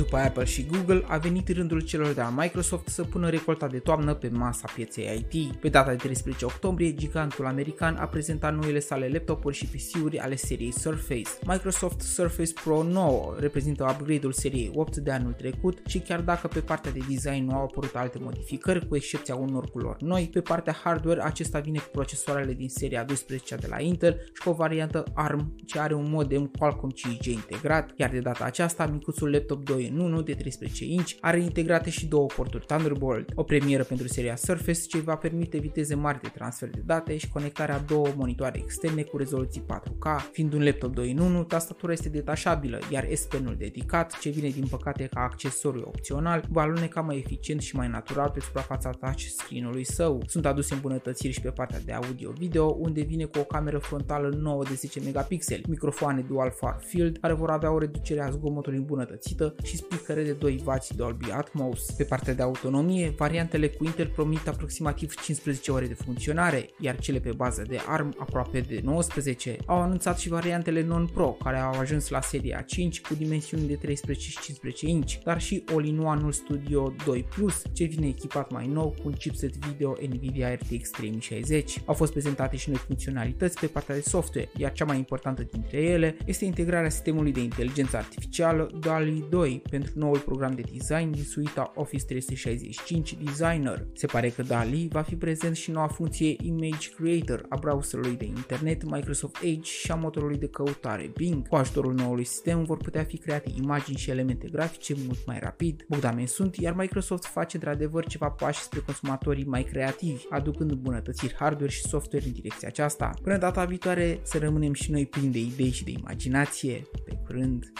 După Apple și Google, a venit rândul celor de la Microsoft să pună recolta de toamnă pe masa pieței IT. Pe data de 13 octombrie, gigantul american a prezentat noile sale laptopuri și PC-uri ale seriei Surface. Microsoft Surface Pro 9 reprezintă upgrade-ul seriei 8 de anul trecut și chiar dacă pe partea de design nu au apărut alte modificări, cu excepția unor culori noi, pe partea hardware acesta vine cu procesoarele din seria 12 de la Intel și cu o variantă ARM ce are un modem Qualcomm 5G integrat, iar de data aceasta micuțul laptop 2 în 1 de 13 inch are integrate și două porturi Thunderbolt, o premieră pentru seria Surface ce va permite viteze mari de transfer de date și conectarea a două monitoare externe cu rezoluții 4K. Fiind un laptop 2 în 1, tastatura este detașabilă, iar S Pen-ul dedicat, ce vine din păcate ca accesoriu opțional, va aluneca mai eficient și mai natural pe suprafața touchscreen-ului său. Sunt aduse îmbunătățiri și pe partea de audio-video, unde vine cu o cameră frontală nouă de 10 megapixeli, microfoane dual far field, care vor avea o reducere a zgomotului îmbunătățită și speakere de 2W Dolby Atmos. Pe partea de autonomie, variantele cu Intel promit aproximativ 15 ore de funcționare, iar cele pe bază de ARM aproape de 19. Au anunțat și variantele non-pro, care au ajuns la seria 5 cu dimensiuni de 13 și 15 inch, dar și all-in-one-ul Studio 2 Plus, ce vine echipat mai nou cu un chipset video Nvidia RTX 3060. Au fost prezentate și noi funcționalități pe partea de software, iar cea mai importantă dintre ele este integrarea sistemului de inteligență artificială DALI 2 pentru noul program de design din suita Office 365 Designer. Se pare că DALI va fi prezent și noua funcție Image Creator a browserului de internet Microsoft Edge și a motorului de căutare Bing. Cu ajutorul noului sistem vor putea fi create imagini și elemente grafice mult mai rapid. Bogdamen sunt, iar Microsoft face într-adevăr ceva pași spre consumatorii mai creativi, aducând îmbunătățiri hardware și software în direcția aceasta. Până data viitoare să rămânem și noi plini de idei și de imaginație. Pe curând!